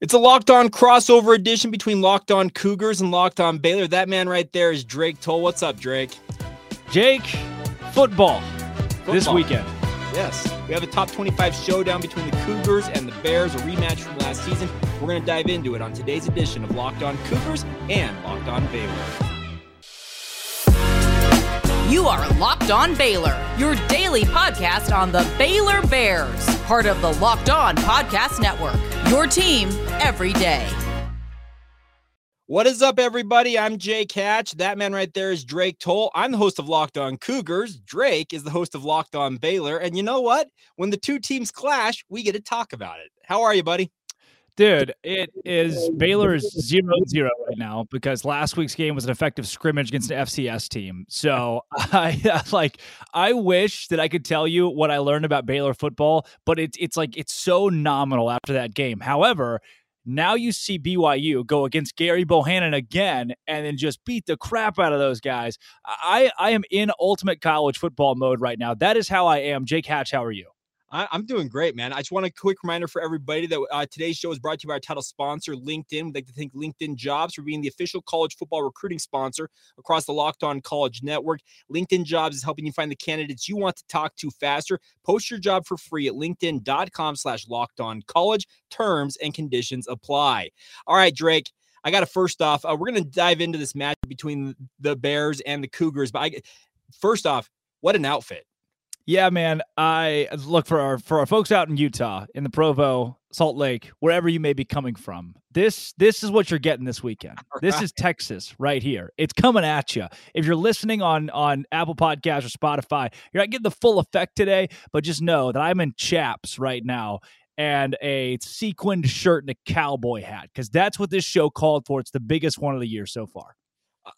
It's a locked on crossover edition between Locked On Cougars and Locked On Baylor. That man right there is Drake Toll. What's up, Drake? Jake, football, football. this weekend. Yes. We have a top 25 showdown between the Cougars and the Bears, a rematch from last season. We're going to dive into it on today's edition of Locked On Cougars and Locked On Baylor. You are Locked On Baylor, your daily podcast on the Baylor Bears, part of the Locked On Podcast Network. Your team every day. What is up, everybody? I'm Jake Hatch. That man right there is Drake Toll. I'm the host of Locked On Cougars. Drake is the host of Locked On Baylor. And you know what? When the two teams clash, we get to talk about it. How are you, buddy? Dude, it is Baylor's is zero zero right now because last week's game was an effective scrimmage against an FCS team. So I like I wish that I could tell you what I learned about Baylor football, but it's it's like it's so nominal after that game. However, now you see BYU go against Gerry Bohanon again and then just beat the crap out of those guys. I I am in ultimate college football mode right now. That is how I am. Jake Hatch, how are you? I, am doing great, man. I just want a quick reminder for everybody that uh, today's show is brought to you by our title sponsor, LinkedIn. We'd like to thank LinkedIn Jobs for being the official college football recruiting sponsor across the Locked On College Network. LinkedIn Jobs is helping you find the candidates you want to talk to faster. Post your job for free at linkedin.com slash locked on college. Terms and conditions apply. All right, Drake. I got to first off, uh, we're going to dive into this match between the Bears and the Cougars. But I, first off, what an outfit. Yeah, man. I look for our for our folks out in Utah, in the Provo, Salt Lake, wherever you may be coming from. This this is what you're getting this weekend. This is Texas right here. It's coming at you. If you're listening on on Apple Podcasts or Spotify, you're not getting the full effect today, but just know that I'm in chaps right now and a sequined shirt and a cowboy hat because that's what this show called for. It's the biggest one of the year so far.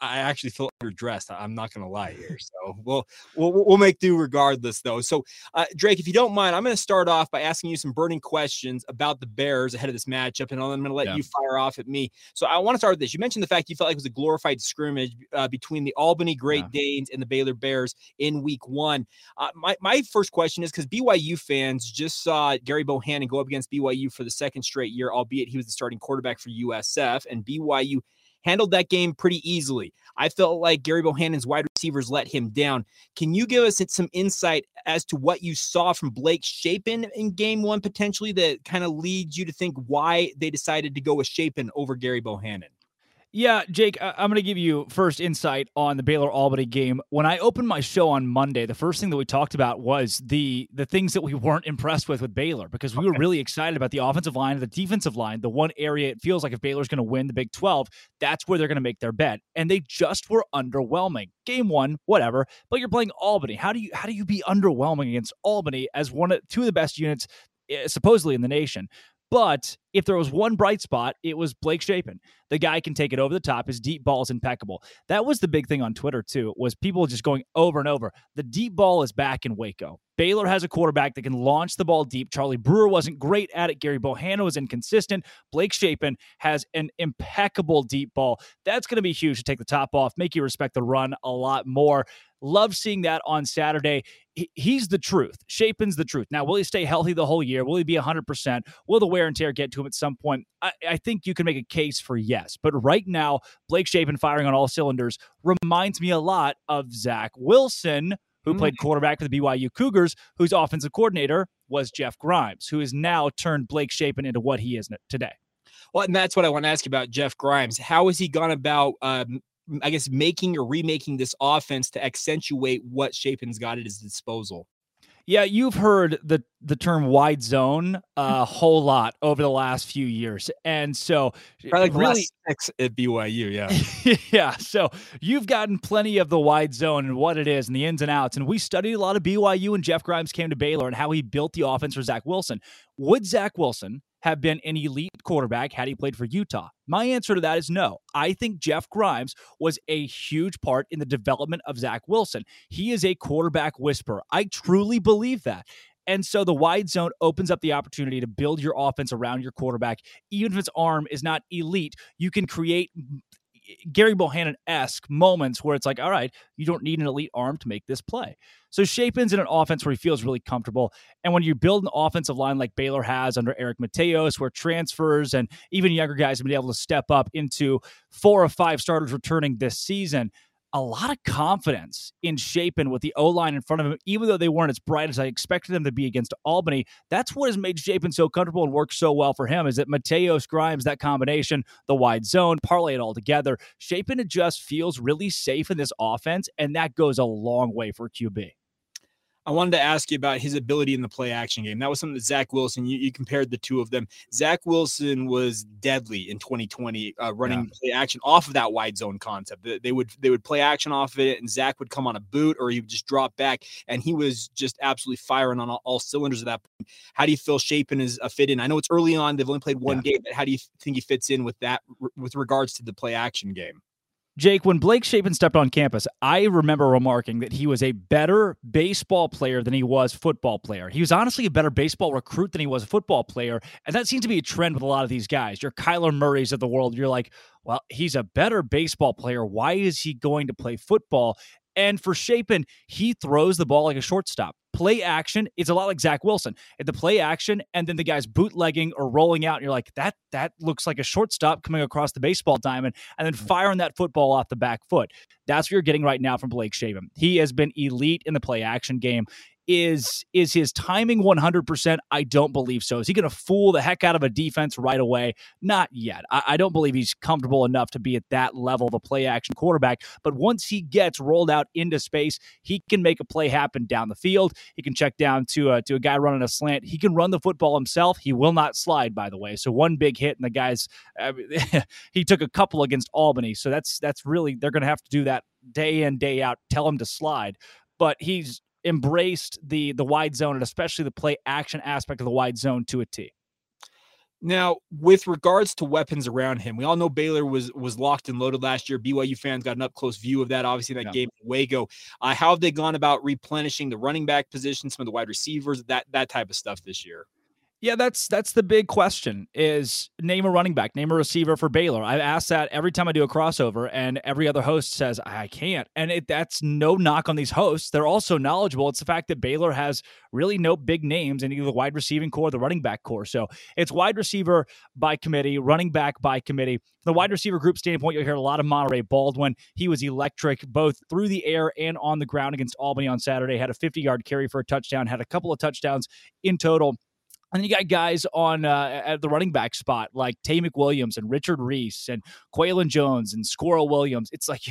I actually feel underdressed. I'm not going to lie here. So we'll, we'll we'll make do regardless, though. So uh, Drake, if you don't mind, I'm going to start off by asking you some burning questions about the Bears ahead of this matchup, and I'm going to let yeah. you fire off at me. So I want to start with this. You mentioned the fact you felt like it was a glorified scrimmage uh, between the Albany Great yeah. Danes and the Baylor Bears in Week One. Uh, my my first question is because BYU fans just saw Gerry Bohanon go up against BYU for the second straight year, albeit he was the starting quarterback for USF, and BYU handled that game pretty easily. I felt like Gerry Bohanon's wide receivers let him down. Can you give us some insight as to what you saw from Blake Shapen in game one, potentially, that kind of leads you to think why they decided to go with Shapen over Gerry Bohanon? Yeah, Jake, I'm going to give you first insight on the Baylor Albany game. When I opened my show on Monday, the first thing that we talked about was the the things that we weren't impressed with with Baylor because we okay. were really excited about the offensive line, the defensive line, the one area it feels like if Baylor's going to win the Big 12, that's where they're going to make their bet. And they just were underwhelming. Game 1, whatever, but you're playing Albany. How do you how do you be underwhelming against Albany as one of two of the best units eh, supposedly in the nation? But if there was one bright spot, it was Blake Shapen. The guy can take it over the top. His deep ball is impeccable. That was the big thing on Twitter too. Was people just going over and over. The deep ball is back in Waco. Baylor has a quarterback that can launch the ball deep. Charlie Brewer wasn't great at it. Gerry Bohanon was inconsistent. Blake Shapen has an impeccable deep ball. That's going to be huge to take the top off, make you respect the run a lot more. Love seeing that on Saturday. he's the truth. Shapen's the truth. Now, will he stay healthy the whole year? Will he be 100%? Will the wear and tear get to him at some point? I, I think you can make a case for yes. But right now, Blake Shapen firing on all cylinders reminds me a lot of Zach Wilson, who mm-hmm. played quarterback for the BYU Cougars, whose offensive coordinator was Jeff Grimes, who has now turned Blake Shapen into what he is today. Well, and that's what I want to ask you about Jeff Grimes. How has he gone about um, I guess making or remaking this offense to accentuate what Shapen's got at his disposal. Yeah, you've heard the the term wide zone a whole lot over the last few years, and so Probably like really six at BYU. Yeah, yeah. So you've gotten plenty of the wide zone and what it is and the ins and outs. And we studied a lot of BYU and Jeff Grimes came to Baylor and how he built the offense for Zach Wilson. Would Zach Wilson have been an elite quarterback had he played for Utah? My answer to that is no. I think Jeff Grimes was a huge part in the development of Zach Wilson. He is a quarterback whisperer. I truly believe that. And so the wide zone opens up the opportunity to build your offense around your quarterback. Even if its arm is not elite, you can create Gerry Bohanon esque moments where it's like, all right, you don't need an elite arm to make this play. So Shapen's in an offense where he feels really comfortable. And when you build an offensive line like Baylor has under Eric Mateos, where transfers and even younger guys have been able to step up into four or five starters returning this season, a lot of confidence in Shapen with the O line in front of him, even though they weren't as bright as I expected them to be against Albany. That's what has made Shapen so comfortable and worked so well for him is that Mateos Grimes, that combination, the wide zone, parlay it all together. Shapen just feels really safe in this offense, and that goes a long way for QB. I wanted to ask you about his ability in the play action game. That was something that Zach Wilson, you, you compared the two of them. Zach Wilson was deadly in 2020, uh, running yeah. play action off of that wide zone concept. They would they would play action off of it, and Zach would come on a boot or he would just drop back, and he was just absolutely firing on all, all cylinders at that point. How do you feel Shapen is a fit in? I know it's early on; they've only played one yeah. game, but how do you think he fits in with that with regards to the play action game? Jake, when Blake Shapen stepped on campus, I remember remarking that he was a better baseball player than he was football player. He was honestly a better baseball recruit than he was a football player. And that seems to be a trend with a lot of these guys. Your Kyler Murrays of the world. You're like, well, he's a better baseball player. Why is he going to play football? And for Shapen, he throws the ball like a shortstop. Play action, it's a lot like Zach Wilson. At the play action, and then the guy's bootlegging or rolling out, and you're like, that that looks like a shortstop coming across the baseball diamond, and then mm-hmm. firing that football off the back foot. That's what you're getting right now from Blake Shapen. He has been elite in the play action game. Is is his timing 100%? I don't believe so. Is he going to fool the heck out of a defense right away? Not yet. I, I, don't believe he's comfortable enough to be at that level of a play action quarterback. But once he gets rolled out into space, he can make a play happen down the field. He can check down to a, to a guy running a slant. He can run the football himself. He will not slide, by the way. So one big hit, and the guys, uh, he took a couple against Albany. So that's that's really they're going to have to do that day in day out. Tell him to slide but he's embraced the the wide zone and especially the play action aspect of the wide zone to a T. Now, with regards to weapons around him, we all know Baylor was was locked and loaded last year. BYU fans got an up close view of that. Obviously, that yeah. game Waco. Uh, how have they gone about replenishing the running back position, some of the wide receivers, that that type of stuff this year? Yeah, that's that's the big question is name a running back, name a receiver for Baylor. I've asked that every time I do a crossover and every other host says I can't. And it, that's no knock on these hosts. They're also knowledgeable. It's the fact that Baylor has really no big names in either the wide receiving core or the running back core. So it's wide receiver by committee, running back by committee. From the wide receiver group standpoint, you'll hear a lot of Monaray Baldwin. He was electric both through the air and on the ground against Albany on Saturday. Had a 50 yard carry for a touchdown, had a couple of touchdowns in total and you got guys on uh, at the running back spot like Taye McWilliams and Richard Reese and Qualan Jones and Sqwirl Williams. It's like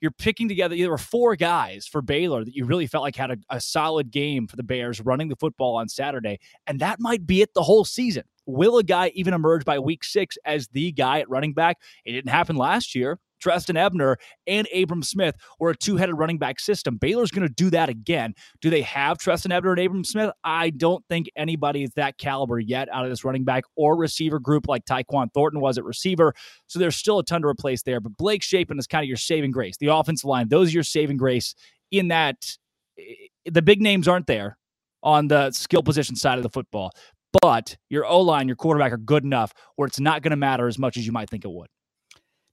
you're picking together. There were four guys for Baylor that you really felt like had a, a solid game for the Bears running the football on Saturday, and that might be it the whole season. Will a guy even emerge by week six as the guy at running back? It didn't happen last year. Trestan Ebner and Abram Smith were a two headed running back system. Baylor's going to do that again. Do they have Trestan Ebner and Abram Smith? I don't think anybody is that caliber yet out of this running back or receiver group like Tyquan Thornton was at receiver. So there's still a ton to replace there. But Blake Shapen is kind of your saving grace. The offensive line, those are your saving grace in that eh, the big names aren't there on the skill position side of the football. But your O line, your quarterback are good enough where it's not going to matter as much as you might think it would.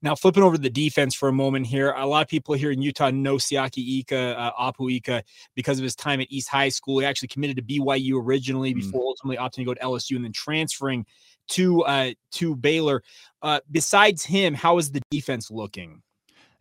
Now, flipping over to the defense for a moment here, a lot of people here in Utah know Siaki Ika, uh, Apu Ika, because of his time at East High School. He actually committed to BYU originally mm. before ultimately opting to go to LSU and then transferring to uh, to Baylor. Uh, besides him, how is the defense looking?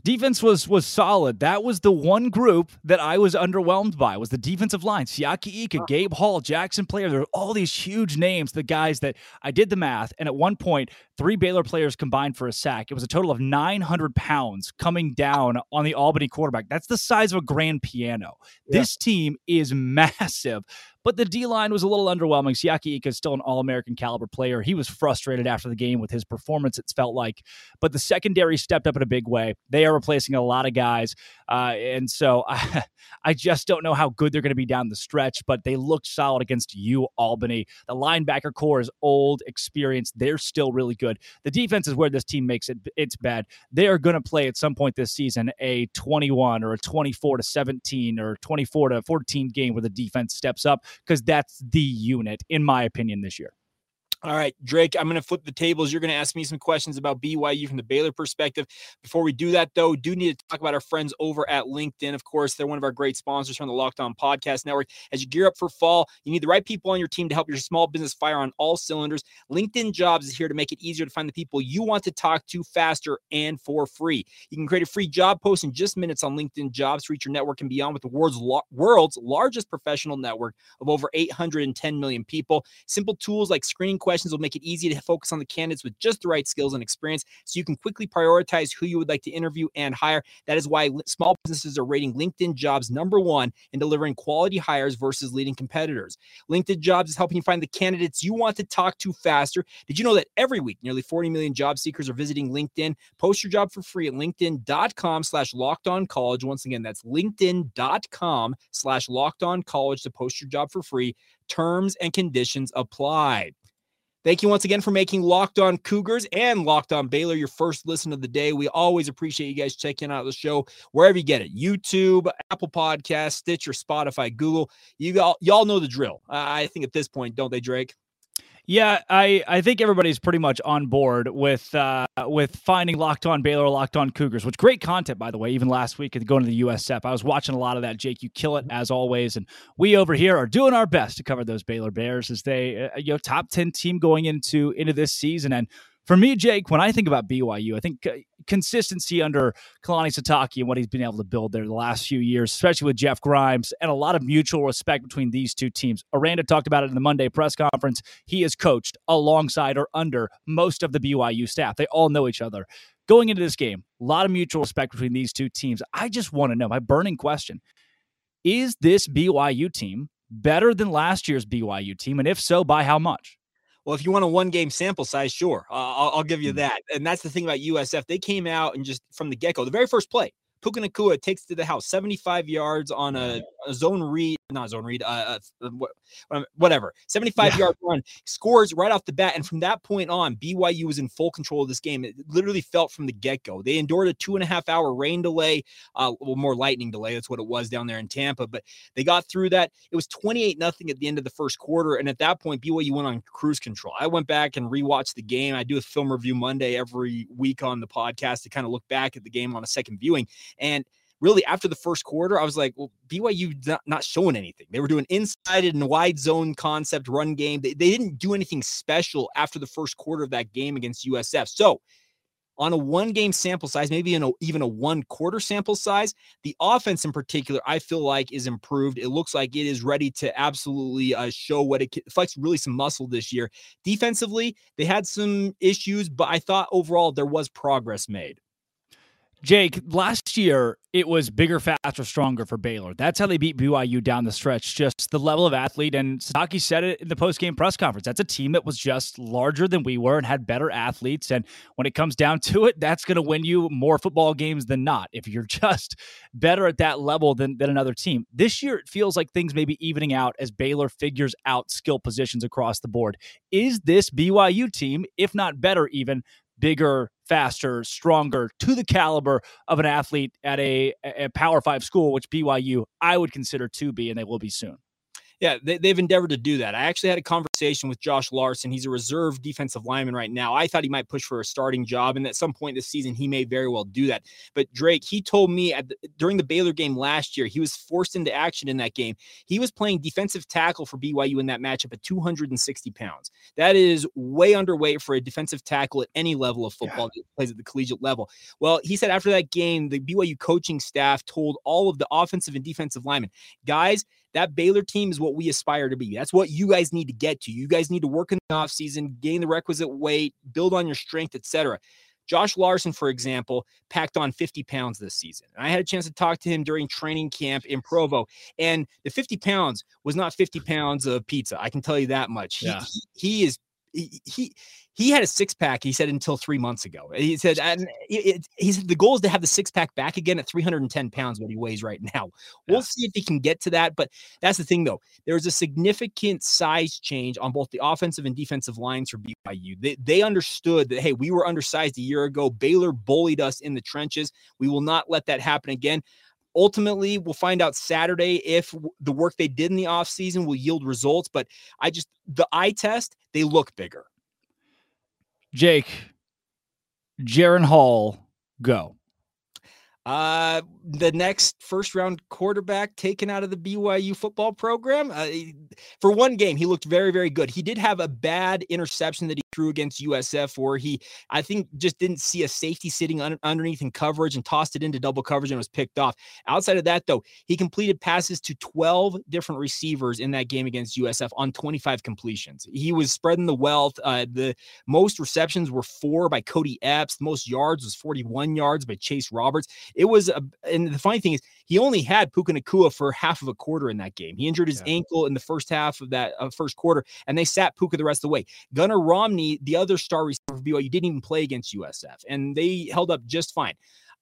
Defense was was solid. That was the one group that I was underwhelmed by was the defensive line. Siaki Ika, Gabe Hall, Jaxon Player. There were all these huge names, the guys that I did the math. And at one point, three Baylor players combined for a sack. It was a total of 900 pounds coming down on the Albany quarterback. That's the size of a grand piano. Yeah. This team is massive. But the D line was a little underwhelming. Siaki Ika is still an All American caliber player. He was frustrated after the game with his performance, it felt like. But the secondary stepped up in a big way. They are replacing a lot of guys. Uh, and so I, I just don't know how good they're going to be down the stretch, but they looked solid against you, Albany. The linebacker core is old, experienced. They're still really good. The defense is where this team makes it it's bad. They are going to play at some point this season a 21 or a 24 to 17 or 24 to 14 game where the defense steps up because that's the unit, in my opinion, this year. All right, Drake, I'm going to flip the tables. You're going to ask me some questions about BYU from the Baylor perspective. Before we do that, though, do need to talk about our friends over at LinkedIn. Of course, they're one of our great sponsors from the Locked On Podcast Network. As you gear up for fall, you need the right people on your team to help your small business fire on all cylinders. LinkedIn Jobs is here to make it easier to find the people you want to talk to faster and for free. You can create a free job post in just minutes on LinkedIn Jobs to reach your network and beyond with the world's, world's largest professional network of over 810 million people. Simple tools like screening questions questions will make it easy to focus on the candidates with just the right skills and experience so you can quickly prioritize who you would like to interview and hire. That is why small businesses are rating LinkedIn jobs number one in delivering quality hires versus leading competitors. LinkedIn jobs is helping you find the candidates you want to talk to faster. Did you know that every week nearly 40 million job seekers are visiting LinkedIn? Post your job for free at linkedin.com slash locked on college. Once again, that's linkedin.com slash locked on college to post your job for free. Terms and conditions apply. Thank you once again for making Locked On Cougars and Locked On Baylor your first listen of the day. We always appreciate you guys checking out the show wherever you get it YouTube, Apple Podcast, Stitcher, Spotify, Google. You all, y'all know the drill. I think at this point, don't they, Drake? Yeah, I, I think everybody's pretty much on board with uh, with finding Locked On Baylor, Locked On Cougars, which great content by the way. Even last week going to the USF, I was watching a lot of that. Jake, you kill it as always, and we over here are doing our best to cover those Baylor Bears as they uh, you know top ten team going into into this season and for me, Jake, when I think about BYU, I think uh, consistency under Kalani Sitake and what he's been able to build there the last few years, especially with Jeff Grimes, and a lot of mutual respect between these two teams. Aranda talked about it in the Monday press conference. He has coached alongside or under most of the BYU staff. They all know each other. Going into this game, a lot of mutual respect between these two teams. I just want to know my burning question is this BYU team better than last year's BYU team? And if so, by how much? Well, if you want a one game sample size, sure, uh, I'll, I'll, give you mm. that. And that's the thing about USF. They came out and just from the get go, the very first play, Puka Nacua takes to the house 75 yards on a zone read, not zone read, uh, uh, um, whatever, 75 yeah. yard run, scores right off the bat. And from that point on, BYU was in full control of this game. It literally felt from the get go. They endured a two and a half hour rain delay, uh, well, more lightning delay. That's what it was down there in Tampa. But they got through that. It was 28 nothing at the end of the first quarter. And at that point, BYU went on cruise control. I went back and rewatched the game. I do a film review Monday every week on the podcast to kind of look back at the game on a second viewing. And really, after the first quarter, I was like, well, BYU not, not showing anything. They were doing inside and wide zone concept run game. They, they didn't do anything special after the first quarter of that game against USF. So, on a one game sample size, maybe a, even a one quarter sample size, the offense in particular, I feel like is improved. It looks like it is ready to absolutely uh, show what it can, flex really some muscle this year. Defensively, they had some issues, but I thought overall there was progress made. Jake, last year it was bigger, faster, stronger for Baylor. That's how they beat BYU down the stretch. Just the level of athlete. And Sitake said it in the post-game press conference. That's a team that was just larger than we were and had better athletes. And when it comes down to it, that's going to win you more football games than not if you're just better at that level than, than another team. This year, it feels like things may be evening out as Baylor figures out skill positions across the board. Is this BYU team, if not better even, bigger, faster, stronger, to the caliber of an athlete at a, a Power Five school, which BYU I would consider to be, and they will be soon. Yeah, they, have endeavored to do that. I actually had a conversation with Josh Larsen. He's a reserve defensive lineman right now. I thought he might push for a starting job, and at some point this season, he may very well do that. But Drake, he told me at the, during the Baylor game last year, he was forced into action in that game. He was playing defensive tackle for BYU in that matchup at 260 pounds. That is way underweight for a defensive tackle at any level of football yeah. that plays at the collegiate level. Well, he said after that game, the BYU coaching staff told all of the offensive and defensive linemen, guys, that Baylor team is what we aspire to be. That's what you guys need to get to. You guys need to work in the offseason, gain the requisite weight, build on your strength, etc. Josh Larsen, for example, packed on 50 pounds this season. And I had a chance to talk to him during training camp in Provo. And the 50 pounds was not 50 pounds of pizza. I can tell you that much. Yeah. He, he, he is he, he had a six pack. He said until three months ago. He said, and it, he said the goal is to have the six pack back again at 310 pounds, what he weighs right now. We'll yeah. see if he can get to that. But that's the thing, though. There's a significant size change on both the offensive and defensive lines for BYU. They, they understood that hey, we were undersized a year ago. Baylor bullied us in the trenches. We will not let that happen again. Ultimately, we'll find out Saturday if the work they did in the offseason will yield results. But I just, the eye test, they look bigger. Jake, Jaren Hall, go. Uh, the next first round quarterback taken out of the BYU football program. Uh, for one game, he looked very, very good. He did have a bad interception that he against USF, where he, I think, just didn't see a safety sitting un- underneath in coverage and tossed it into double coverage and was picked off. Outside of that, though, he completed passes to 12 different receivers in that game against USF on 25 completions. He was spreading the wealth. Uh, the most receptions were four by Kody Epps. The most yards was 41 yards by Chase Roberts. It was a, and the funny thing is, he only had Puka Nacua for half of a quarter in that game. He injured his yeah. ankle in the first half of that uh, first quarter, and they sat Puka the rest of the way. Gunnar Romney, the other star receiver for BYU, didn't even play against USF, and they held up just fine.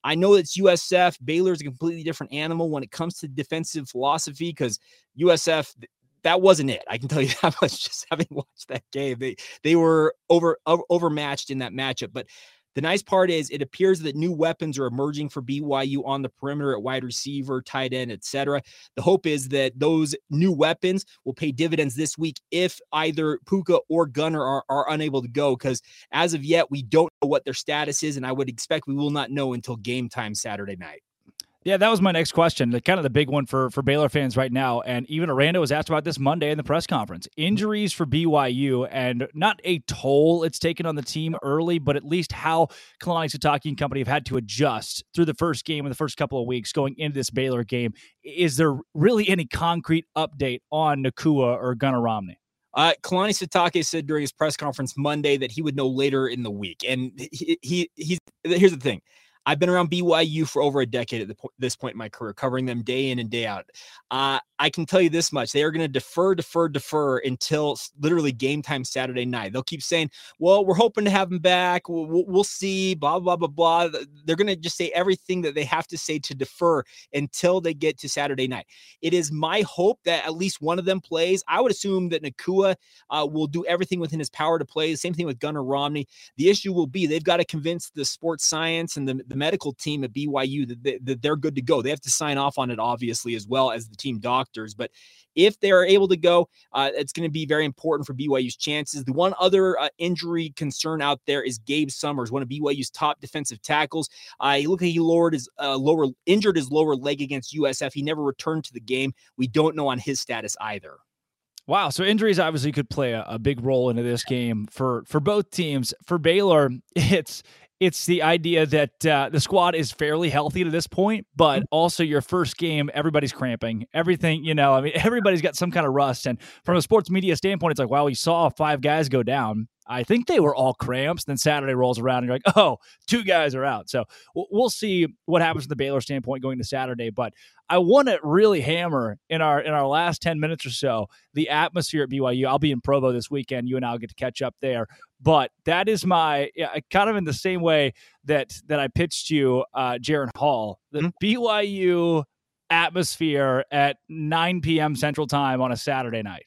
I know it's USF. Baylor's a completely different animal when it comes to defensive philosophy because USF that wasn't it. I can tell you that much just having watched that game. They they were over, over overmatched in that matchup. But the nice part is it appears that new weapons are emerging for BYU on the perimeter at wide receiver, tight end, etc. The hope is that those new weapons will pay dividends this week if either Puka or Gunnar are, are unable to go. Because as of yet, we don't know what their status is, and I would expect we will not know until game time Saturday night. Yeah, that was my next question. The kind of the big one for for Baylor fans right now. And even Aranda was asked about this Monday in the press conference. Injuries for BYU and not a toll it's taken on the team early, but at least how Kalani Sitake and company have had to adjust through the first game in the first couple of weeks going into this Baylor game. Is there really any concrete update on Nacua or Gunnar Romney? Uh, Kalani Sitake said during his press conference Monday that he would know later in the week. And he, he he's here's the thing. I've been around BYU for over a decade at po- this point in my career, covering them day in and day out. Uh, I can tell you this much: they are going to defer, defer, defer until literally game time Saturday night. They'll keep saying, "Well, we're hoping to have him back. We'll, we'll, see." Blah blah blah blah. They're going to just say everything that they have to say to defer until they get to Saturday night. It is my hope that at least one of them plays. I would assume that Nacua uh, will do everything within his power to play. The same thing with Gunnar Romney. The issue will be they've got to convince the sports science and the, the medical team at BYU that, they, that they're good to go. They have to sign off on it, obviously, as well as the team doctors. But if they are able to go, uh, it's going to be very important for BYU's chances. The one other uh, injury concern out there is Gabe Summers, one of BYU's top defensive tackles. Uh, he looked like he lowered his uh, lower, injured his lower leg against USF. He never returned to the game. We don't know on his status either. Wow. So injuries obviously could play a, a, big role into this game for for both teams. For Baylor, it's it's the idea that uh, the squad is fairly healthy to this point, but mm-hmm. also your first game, everybody's cramping. Everything, you know, I mean, everybody's got some kind of rust. And from a sports media standpoint, it's like, wow, we saw five guys go down. I think they were all cramps. Then Saturday rolls around and you're like, oh, two guys are out. So we'll see what happens from the Baylor standpoint going to Saturday. But I want to really hammer in our in our last 10 minutes or so the atmosphere at BYU. I'll be in Provo this weekend. You and I'll get to catch up there. But that is my yeah, kind of in the same way that that I pitched you uh Jaren Hall, the mm-hmm. BYU atmosphere at 9 p.m. Central Time on a Saturday night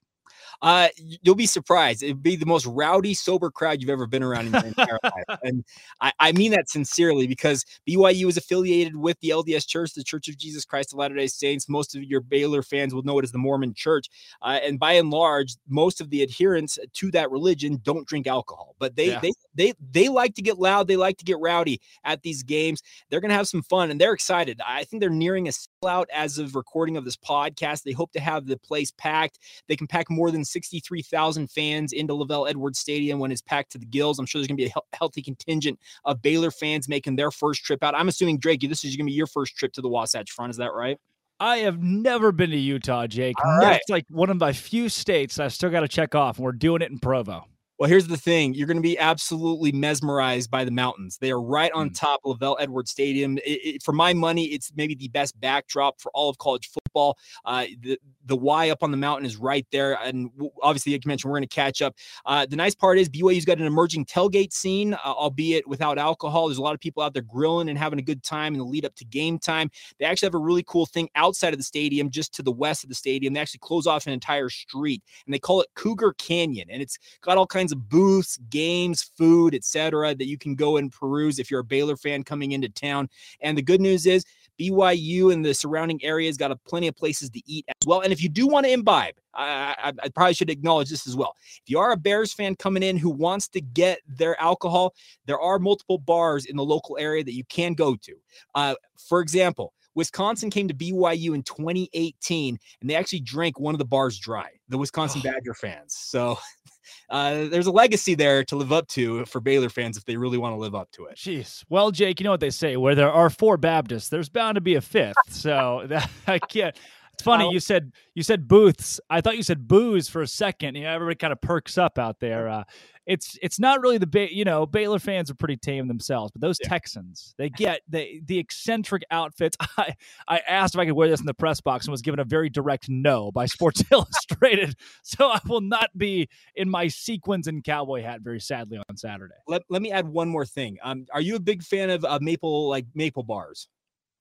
uh, you'll be surprised. It'd be the most rowdy, sober crowd you've ever been around in your entire life. And I, I, mean that sincerely because BYU is affiliated with the LDS Church, the Church of Jesus Christ of Latter day Saints. Most of your Baylor fans will know it as the Mormon Church. Uh, and by and large, most of the adherents to that religion don't drink alcohol, but they, yeah. they, they, they like to get loud. They like to get rowdy at these games. They're going to have some fun and they're excited. I think they're nearing a sellout as of recording of this podcast. They hope to have the place packed. They can pack more than 63,000 fans into LaVell Edwards Stadium when it's packed to the gills. I'm sure there's going to be a he- healthy contingent of Baylor fans making their first trip out. I'm assuming, Drake, this is going to be your first trip to the Wasatch Front. Is that right? I have never been to Utah, Jake. Right. It's like one of my few states I still got to check off, and we're doing it in Provo. Well, here's the thing: you're going to be absolutely mesmerized by the mountains. They are right on mm. top of LaVell Edwards Stadium. It, it, for my money, it's maybe the best backdrop for all of college football. Uh, the the Y up on the mountain is right there, and obviously, like you mentioned, we're going to catch up. Uh, the nice part is BYU's got an emerging tailgate scene, uh, albeit without alcohol. There's a lot of people out there grilling and having a good time in the lead up to game time. They actually have a really cool thing outside of the stadium, just to the west of the stadium. They actually close off an entire street, and they call it Cougar Canyon, and it's got all kinds of booths, games, food, etc., that you can go and peruse if you're a Baylor fan coming into town. And the good news is BYU and the surrounding areas got a plenty plenty of places to eat as well. And if you do want to imbibe, I, I, I, probably should acknowledge this as well. If you are a Bears fan coming in who wants to get their alcohol, there are multiple bars in the local area that you can go to. Uh, for example, Wisconsin came to BYU in 2018, and they actually drank one of the bars dry. The Wisconsin oh. Badger fans. So uh, there's a legacy there to live up to for Baylor fans if they really want to live up to it. Jeez. Well, Jake, you know what they say: where there are four Baptists, there's bound to be a fifth. So that, I can't. It's funny you said you said booths. I thought you said booze for a second. You know, everybody kind of perks up out there. Uh, it's it's not really the ba- you know Baylor fans are pretty tame themselves, but those yeah. Texans they get the the eccentric outfits. I I asked if I could wear this in the press box and was given a very direct no by Sports Illustrated. So I will not be in my sequins and cowboy hat very sadly on Saturday. Let, let me add one more thing. Um, are you a big fan of uh, maple like maple bars?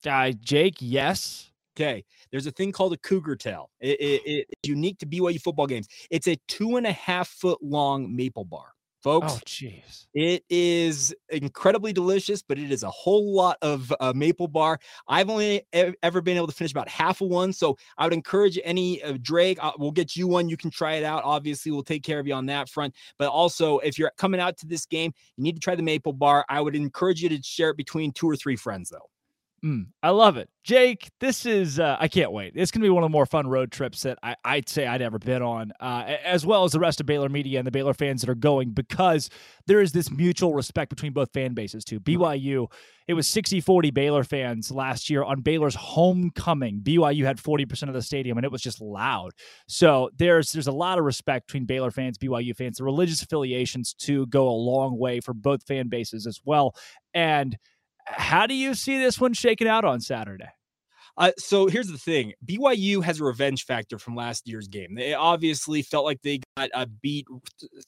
Uh, Jake, yes. Okay, there's a thing called a cougar tail. It, it, it's unique to BYU football games. It's a two and a half foot long maple bar, folks. Oh, jeez. It is incredibly delicious, but it is a whole lot of uh, maple bar. I've only ever been able to finish about half of one, so I would encourage any uh, Drake. Uh, we'll get you one. You can try it out. Obviously, we'll take care of you on that front. But also, if you're coming out to this game, you need to try the maple bar. I would encourage you to share it between two or three friends, though. Mm, I love it. Jake, this is, uh, I can't wait. It's going to be one of the more fun road trips that I, would say I'd ever been on, uh, as well as the rest of Baylor media and the Baylor fans that are going, because there is this mutual respect between both fan bases, too. BYU, it was 60 40 Baylor fans last year on Baylor's homecoming. BYU had 40% of the stadium, and it was just loud. So there's, there's a lot of respect between Baylor fans, BYU fans. The religious affiliations, too, go a long way for both fan bases as well. And, how do you see this one shaking out on Saturday? Uh, so here's the thing: BYU has a revenge factor from last year's game. They obviously felt like they got uh, beat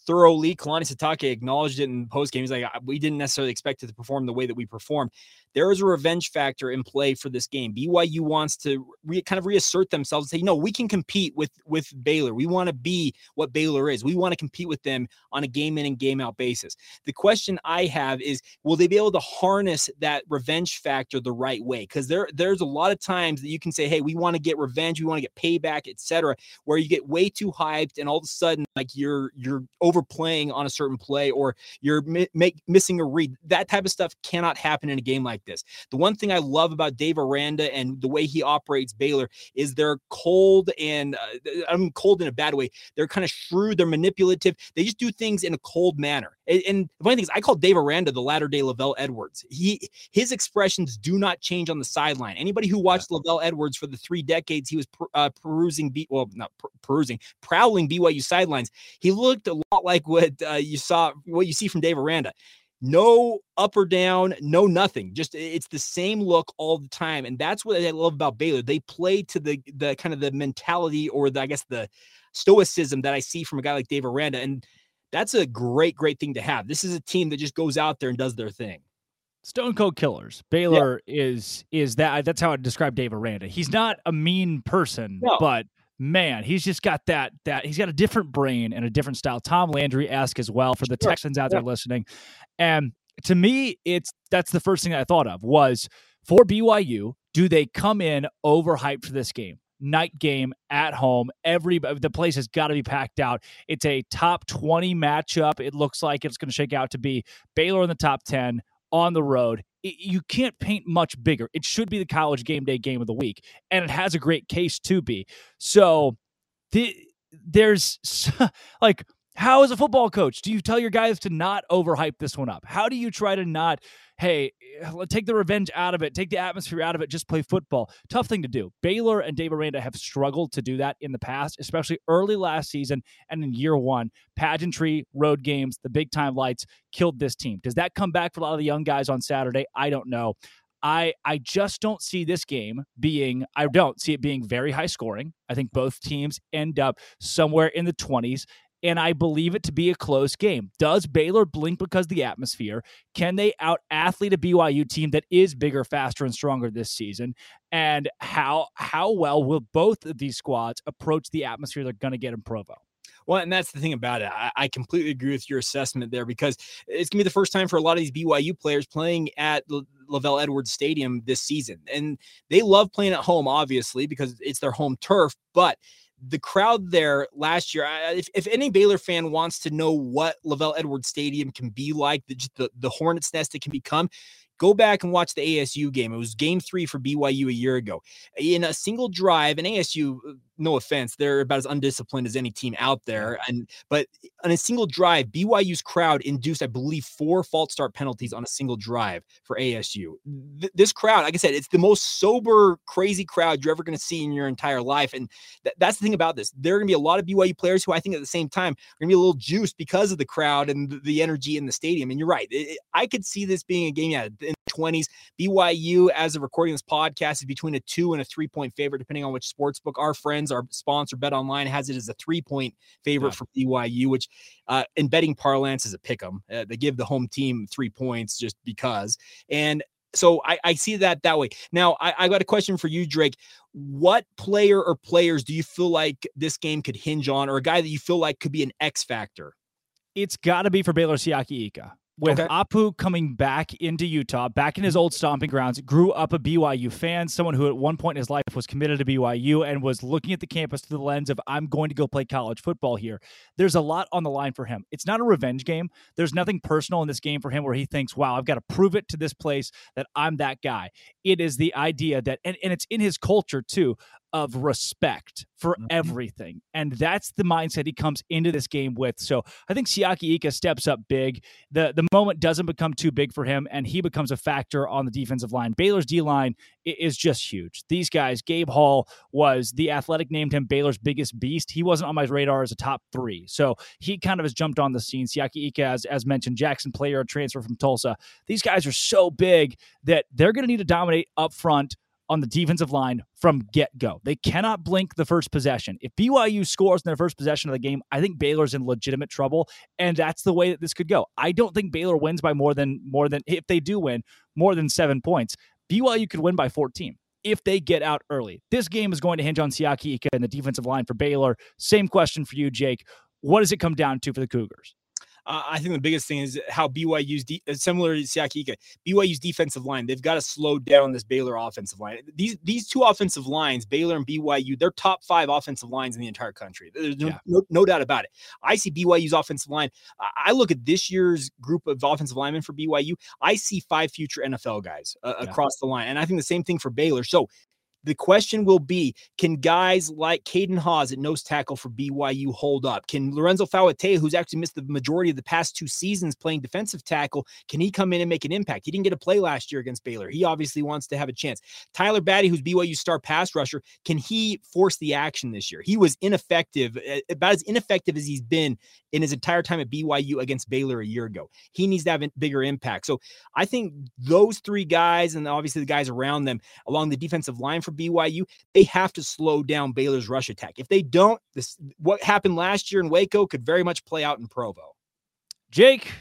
thoroughly. Kalani Sitake acknowledged it in post game. He's like, "We didn't necessarily expect it to perform the way that we performed." There is a revenge factor in play for this game. BYU wants to re- kind of reassert themselves and say, "No, we can compete with with Baylor. We want to be what Baylor is. We want to compete with them on a game in and game out basis." The question I have is, will they be able to harness that revenge factor the right way? Because there there's a lot of times that you can say, hey, we want to get revenge, we want to get payback, etc., where you get way too hyped and all of a sudden like you're you're overplaying on a certain play or you're mi- make, missing a read. That type of stuff cannot happen in a game like this. The one thing I love about Dave Aranda and the way he operates Baylor is they're cold and uh, I'm cold in a bad way. They're kind of shrewd, they're manipulative. They just do things in a cold manner. And, and the funny thing is, I call Dave Aranda the latter day LaVell Edwards. He his expressions do not change on the sideline. Anybody who watched LaVell Edwards for the three decades he was uh, perusing, B, well, not per- perusing, prowling BYU sidelines, he looked a lot like what uh, you saw, what you see from Dave Aranda. No up or down, no nothing. Just it's the same look all the time, and that's what I love about Baylor. They play to the the kind of the mentality or the I guess the stoicism that I see from a guy like Dave Aranda, and that's a great, great thing to have. This is a team that just goes out there and does their thing. Stone Cold Killers. Baylor yeah. is is that that's how I describe Dave Aranda. He's not a mean person, no. but man, he's just got that that he's got a different brain and a different style. Tom Landry asked as well for the sure. Texans out there listening. And to me, it's that's the first thing I thought of was for BYU, do they come in overhyped for this game? Night game at home. Every the place has got to be packed out. It's a top 20 matchup. It looks like it's going to shake out to be Baylor in the top 10, on the road. You can't paint much bigger. It should be the college game day game of the week, and it has a great case to be. So the, there's like how as a football coach do you tell your guys to not overhype this one up? How do you try to not hey, eh, take the revenge out of it, take the atmosphere out of it, just play football. Tough thing to do. Baylor and Dave Aranda have struggled to do that in the past, especially early last season and in year one. Pageantry, road games, the big time lights killed this team. Does that come back for a lot of the young guys on Saturday? I don't know. I I just don't see this game being I don't see it being very high scoring. I think both teams end up somewhere in the 20s and I believe it to be a close game. Does Baylor blink because the atmosphere? Can they out athlete a BYU team that is bigger, faster, and stronger this season? And how how well will both of these squads approach the atmosphere they're going to get in Provo? Well, and that's the thing about it. I, I, completely agree with your assessment there because it's gonna be the first time for a lot of these BYU players playing at LaVell Edwards Stadium this season, and they love playing at home, obviously, because it's their home turf. But the crowd there last year, if, if any Baylor fan wants to know what LaVell Edwards Stadium can be like, the, the, the hornet's nest it can become, Go back and watch the ASU game. It was game three for BYU a year ago. In a single drive, and ASU, uh, no offense, they're about as undisciplined as any team out there. And but on a single drive, BYU's crowd induced, I believe, four false start penalties on a single drive for ASU. Th- this crowd, like I said, it's the most sober, crazy crowd you're ever going to see in your entire life. And th- that's the thing about this. There are going to be a lot of BYU players who I think at the same time are going to be a little juiced because of the crowd and the, the energy in the stadium. And you're right. It, I could see this being a game, yeah, in the 20s. BYU, as of recording this podcast, is between a two and a three point favorite, depending on which sports book. Our friends, our sponsor, Bet Online, has it as a three point favorite yeah. for BYU, which uh, in betting parlance is a pick 'em. Uh, they give the home team three points just because. And so I, I, see that that way. Now, I, I, got a question for you, Drake. What player or players do you feel like this game could hinge on, or a guy that you feel like could be an X factor? It's got to be for Baylor Siaki Ika with okay. Apu coming back into Utah, back in his mm-hmm. old stomping grounds, grew up a BYU fan, someone who at one point in his life was committed to BYU and was looking at the campus through the lens of, I'm going to go play college football here. There's a lot on the line for him. It's not a revenge game. There's nothing personal in this game for him where he thinks, wow, I've got to prove it to this place that I'm that guy. It is the idea that, and, and it's in his culture too, of respect for mm-hmm. everything. And that's the mindset he comes into this game with. So I think Siaki Ika steps up big. The the moment doesn't become too big for him, and he becomes a factor on the defensive line. Baylor's D line is just huge. These guys, Gabe Hall was the athletic named him Baylor's biggest beast. He wasn't on my radar as a top three. So he kind of has jumped on the scene. Siaki Ika, as, as mentioned, Jaxon Player, transfer from Tulsa. These guys are so big that they're going to need to dominate up front on the defensive line from get go. They cannot blink the first possession. If BYU scores in their first possession of the game, I think Baylor's in legitimate trouble, and that's the way that this could go. I don't think Baylor wins by more than more than if they do win more than seven points. BYU could win by 14 if they get out early. This game is going to hinge on Siaki Ika and the defensive line for Baylor. Same question for you, Jake. What does it come down to for the Cougars? Uh, I think the biggest thing is how BYU's de- uh, similar to Siaki Ika, BYU's defensive line. They've got to slow down this Baylor offensive line. These these two offensive lines, Baylor and BYU, they're top five offensive lines in the entire country. There's no, yeah. no, no, doubt about it. I see BYU's offensive line. I look at this year's group of offensive linemen for BYU. I see five future NFL guys uh, yeah. across the line, and I think the same thing for Baylor. So the question will be can guys like Caden Haws at nose tackle for BYU hold up? Can Lorenzo Fauatea, who's actually missed the majority of the past two seasons playing defensive tackle, can he come in and make an impact? He didn't get a play last year against Baylor. He obviously wants to have a chance. Tyler Batty, who's BYU's star pass rusher, can he force the action this year? He was ineffective, uh, about as ineffective as he's been in his entire time at BYU against Baylor a year ago. He needs to have a bigger impact. So I think those three guys, and obviously the guys around them along the defensive line for BYU, they have to slow down Baylor's rush attack. If they don't, this what happened last year in Waco could very much play out in Provo. Jake,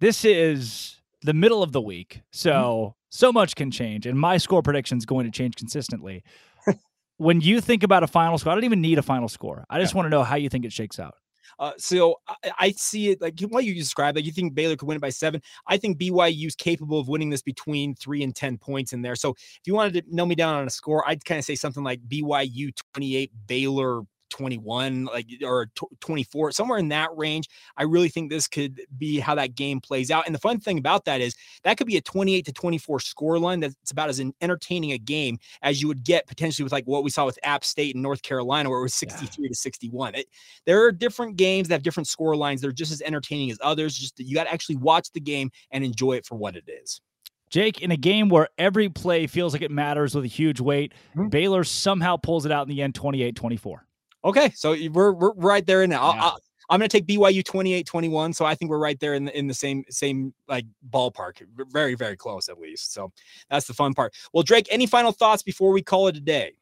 this is the middle of the week. So mm-hmm. so much can change and my score prediction is going to change consistently. when you think about a final score, I don't even need a final score. I just yeah. want to know how you think it shakes out. Uh, so I, I, see it like what you described. Like you think Baylor could win it by seven. I think BYU is capable of winning this between three and ten points in there. So if you wanted to nail me down on a score, I'd kind of say something like BYU twenty eight, Baylor 21 like or 24 somewhere in that range i really think this could be how that game plays out and the fun thing about that is that could be a 28 to 24 score line that's about as entertaining a game as you would get potentially with like what we saw with app state and north carolina where it was 63 yeah. to 61 it, there are different games that have different score lines they're just as entertaining as others just you got to actually watch the game and enjoy it for what it is Jake, in a game where every play feels like it matters with a huge weight, mm-hmm. Baylor somehow pulls it out in the end 28 24. Okay, so we're we're right there in now. Yeah. i am going to take BYU 28-21, so I think we're right there in the in the same same like ballpark, very very close at least. So that's the fun part. Well, Drake, any final thoughts before we call it a day?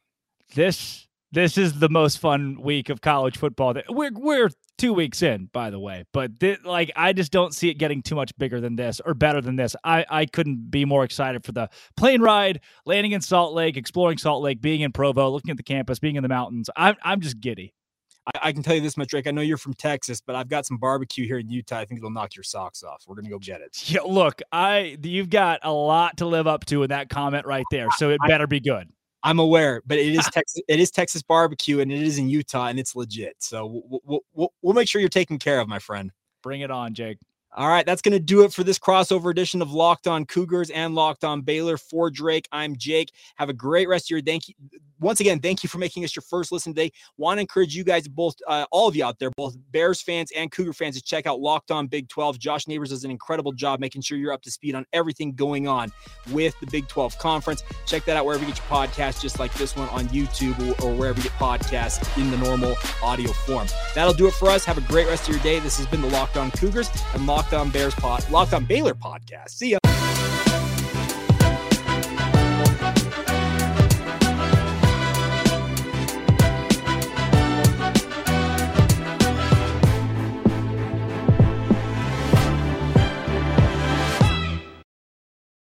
This this is the most fun week of college football. That we're we're two weeks in, by the way, but th- like I just don't see it getting too much bigger than this or better than this. I I couldn't be more excited for the plane ride, landing in Salt Lake, exploring Salt Lake, being in Provo, looking at the campus, being in the mountains. I'm I'm just giddy. I, I, can tell you this much, Drake. I know you're from Texas, but I've got some barbecue here in Utah. I think it'll knock your socks off. We're gonna go get it. Yeah, look, I you've got a lot to live up to in that comment right there, so it better be good. I'm aware, but it is Texas. It is Texas barbecue, and it is in Utah, and it's legit. So we'll, we'll, we'll make sure you're taken care of, my friend. Bring it on, Jake. All right, that's going to do it for this crossover edition of Locked On Cougars and Locked On Baylor. For Drake, I'm Jake. Have a great rest of your day. Thank you once again. Thank you for making us your first listen today. Want to encourage you guys, both uh, all of you out there, both Bears fans and Cougar fans, to check out Locked On Big 12. Josh Neighbors does an incredible job making sure you're up to speed on everything going on with the Big 12 Conference. Check that out wherever you get your podcasts, just like this one on YouTube or, wherever you get podcasts in the normal audio form. That'll do it for us. Have a great rest of your day. This has been the Locked On Cougars and Locked On Bears pod, Locked On Baylor podcast. See ya.